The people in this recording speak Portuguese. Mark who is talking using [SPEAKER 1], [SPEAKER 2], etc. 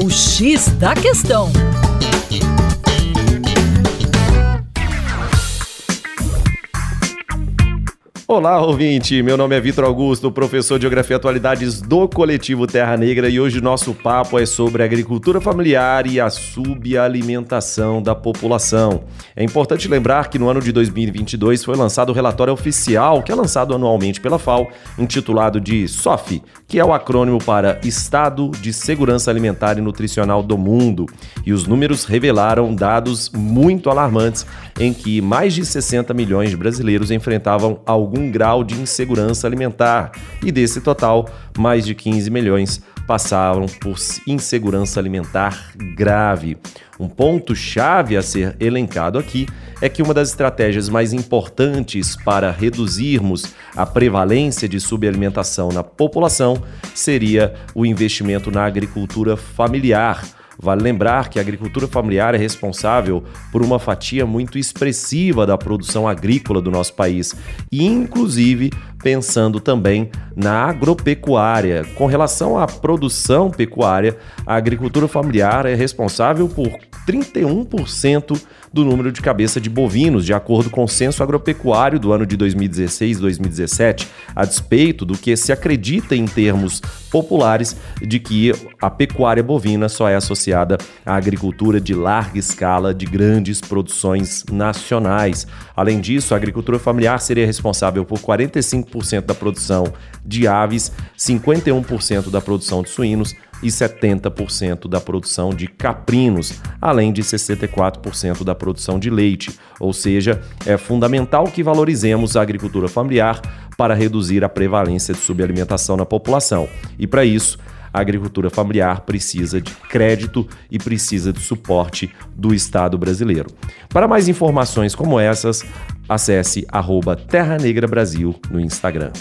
[SPEAKER 1] O X da Questão.
[SPEAKER 2] Olá, ouvinte! Meu nome é Vitor Augusto, professor de Geografia e Atualidades do Coletivo Terra Negra e hoje nosso papo é sobre agricultura familiar e a subalimentação da população. É importante lembrar que no ano de 2022 foi lançado o relatório oficial, que é lançado anualmente pela FAO, intitulado de SOF, que é o acrônimo para Estado de Segurança Alimentar e Nutricional do Mundo. E os números revelaram dados muito alarmantes em que mais de 60 milhões de brasileiros enfrentavam algum grau de insegurança alimentar, e desse total, mais de 15 milhões passavam por insegurança alimentar grave. Um ponto-chave a ser elencado aqui é que uma das estratégias mais importantes para reduzirmos a prevalência de subalimentação na população seria o investimento na agricultura familiar Vale lembrar que a agricultura familiar é responsável por uma fatia muito expressiva da produção agrícola do nosso país. E, inclusive, pensando também na agropecuária. Com relação à produção pecuária, a agricultura familiar é responsável por 31% do número de cabeça de bovinos, de acordo com o censo agropecuário do ano de 2016-2017, a despeito do que se acredita em termos populares de que a pecuária bovina só é associada à agricultura de larga escala de grandes produções nacionais. Além disso, a agricultura familiar seria responsável por 45% da produção de aves, 51% da produção de suínos, e 70% da produção de caprinos, além de 64% da produção de leite. Ou seja, é fundamental que valorizemos a agricultura familiar para reduzir a prevalência de subalimentação na população. E para isso, a agricultura familiar precisa de crédito e precisa de suporte do Estado brasileiro. Para mais informações como essas, Acesse arroba Terra Negra Brasil no Instagram.